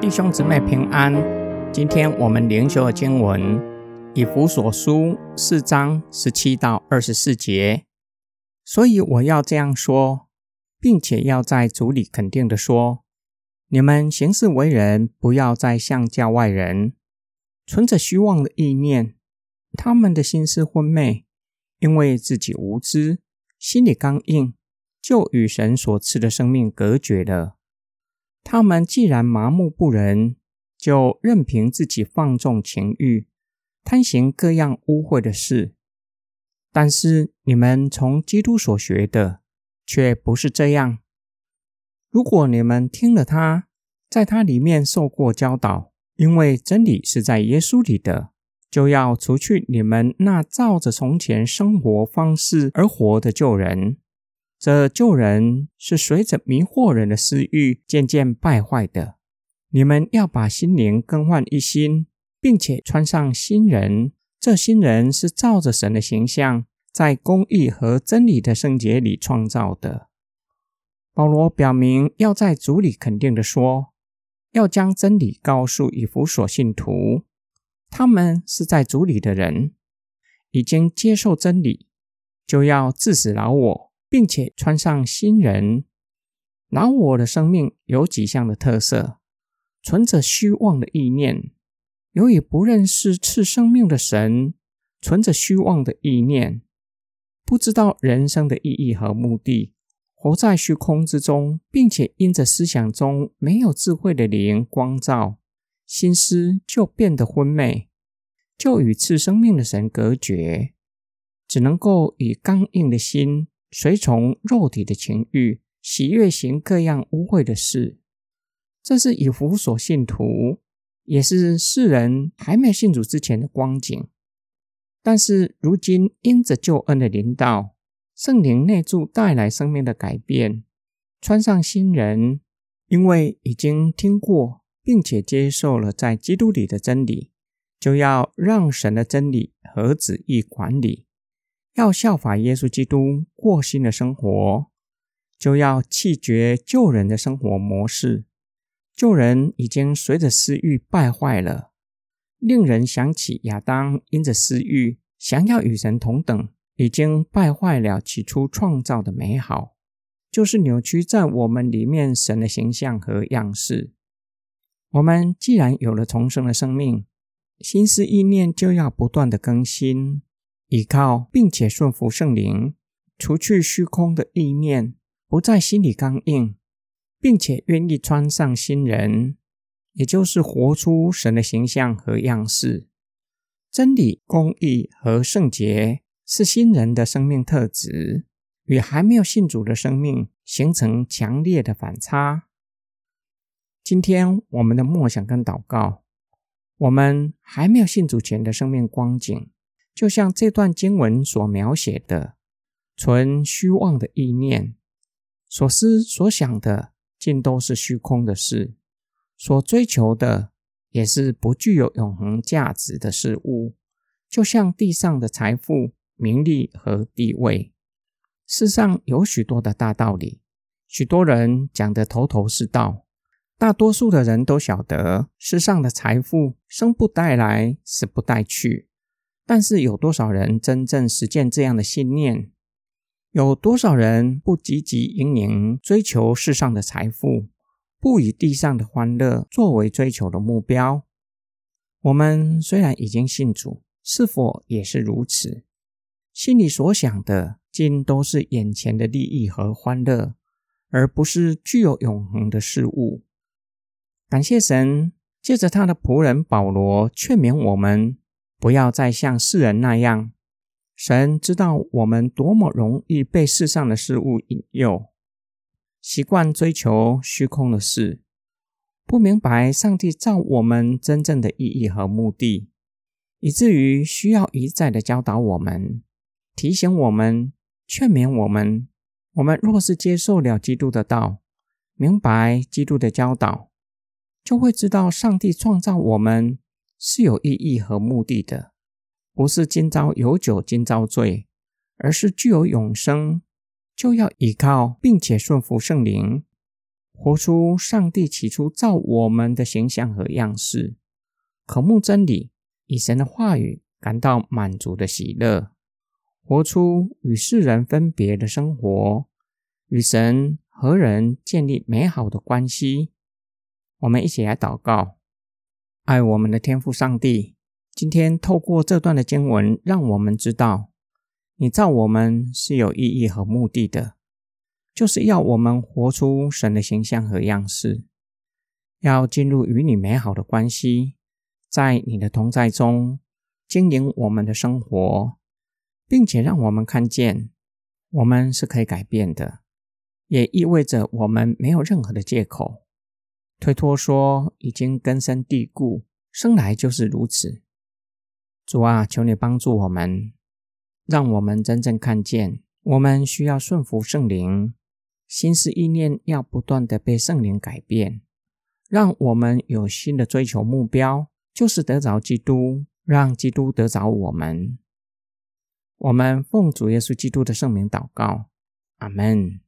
弟兄姊妹平安，今天我们灵修的经文以弗所书四章十七到二十四节。所以我要这样说，并且要在主里肯定的说：你们行事为人，不要再像教外人，存着虚妄的意念。他们的心思昏昧，因为自己无知，心里刚硬，就与神所赐的生命隔绝了。他们既然麻木不仁，就任凭自己放纵情欲，贪行各样污秽的事。但是你们从基督所学的，却不是这样。如果你们听了他，在他里面受过教导，因为真理是在耶稣里的，就要除去你们那照着从前生活方式而活的旧人。这旧人是随着迷惑人的私欲渐渐败坏的。你们要把心灵更换一新，并且穿上新人。这新人是照着神的形象，在公义和真理的圣洁里创造的。保罗表明要在主里肯定的说，要将真理告诉以弗所信徒，他们是在主里的人，已经接受真理，就要致死老我。并且穿上新人，老我的生命有几项的特色，存着虚妄的意念，由于不认识赐生命的神，存着虚妄的意念，不知道人生的意义和目的，活在虚空之中，并且因着思想中没有智慧的灵光照，心思就变得昏昧，就与赐生命的神隔绝，只能够以刚硬的心。随从肉体的情欲，喜悦行各样污秽的事，这是以弗所信徒，也是世人还没信主之前的光景。但是如今因着救恩的领导，圣灵内住带来生命的改变，穿上新人，因为已经听过并且接受了在基督里的真理，就要让神的真理和旨意管理。要效法耶稣基督过新的生活，就要弃绝旧人的生活模式。旧人已经随着私欲败坏了，令人想起亚当因着私欲想要与神同等，已经败坏了起初创造的美好，就是扭曲在我们里面神的形象和样式。我们既然有了重生的生命，心思意念就要不断的更新。依靠并且顺服圣灵，除去虚空的意念，不在心里刚硬，并且愿意穿上新人，也就是活出神的形象和样式。真理、公义和圣洁是新人的生命特质，与还没有信主的生命形成强烈的反差。今天我们的默想跟祷告，我们还没有信主前的生命光景。就像这段经文所描写的，存虚妄的意念，所思所想的尽都是虚空的事，所追求的也是不具有永恒价值的事物。就像地上的财富、名利和地位，世上有许多的大道理，许多人讲得头头是道，大多数的人都晓得世上的财富生不带来，死不带去。但是有多少人真正实践这样的信念？有多少人不积极营营追求世上的财富，不以地上的欢乐作为追求的目标？我们虽然已经信主，是否也是如此？心里所想的尽都是眼前的利益和欢乐，而不是具有永恒的事物。感谢神，借着他的仆人保罗劝勉我们。不要再像世人那样，神知道我们多么容易被世上的事物引诱，习惯追求虚空的事，不明白上帝造我们真正的意义和目的，以至于需要一再的教导我们、提醒我们、劝勉我们。我们若是接受了基督的道，明白基督的教导，就会知道上帝创造我们。是有意义和目的的，不是今朝有酒今朝醉，而是具有永生、就要依靠并且顺服圣灵，活出上帝起初造我们的形象和样式，渴慕真理，以神的话语感到满足的喜乐，活出与世人分别的生活，与神和人建立美好的关系。我们一起来祷告，爱我们的天父上帝。今天透过这段的经文，让我们知道，你造我们是有意义和目的的，就是要我们活出神的形象和样式，要进入与你美好的关系，在你的同在中经营我们的生活，并且让我们看见我们是可以改变的，也意味着我们没有任何的借口推脱说已经根深蒂固，生来就是如此。主啊，求你帮助我们，让我们真正看见，我们需要顺服圣灵，心思意念要不断的被圣灵改变，让我们有新的追求目标，就是得着基督，让基督得着我们。我们奉主耶稣基督的圣名祷告，阿门。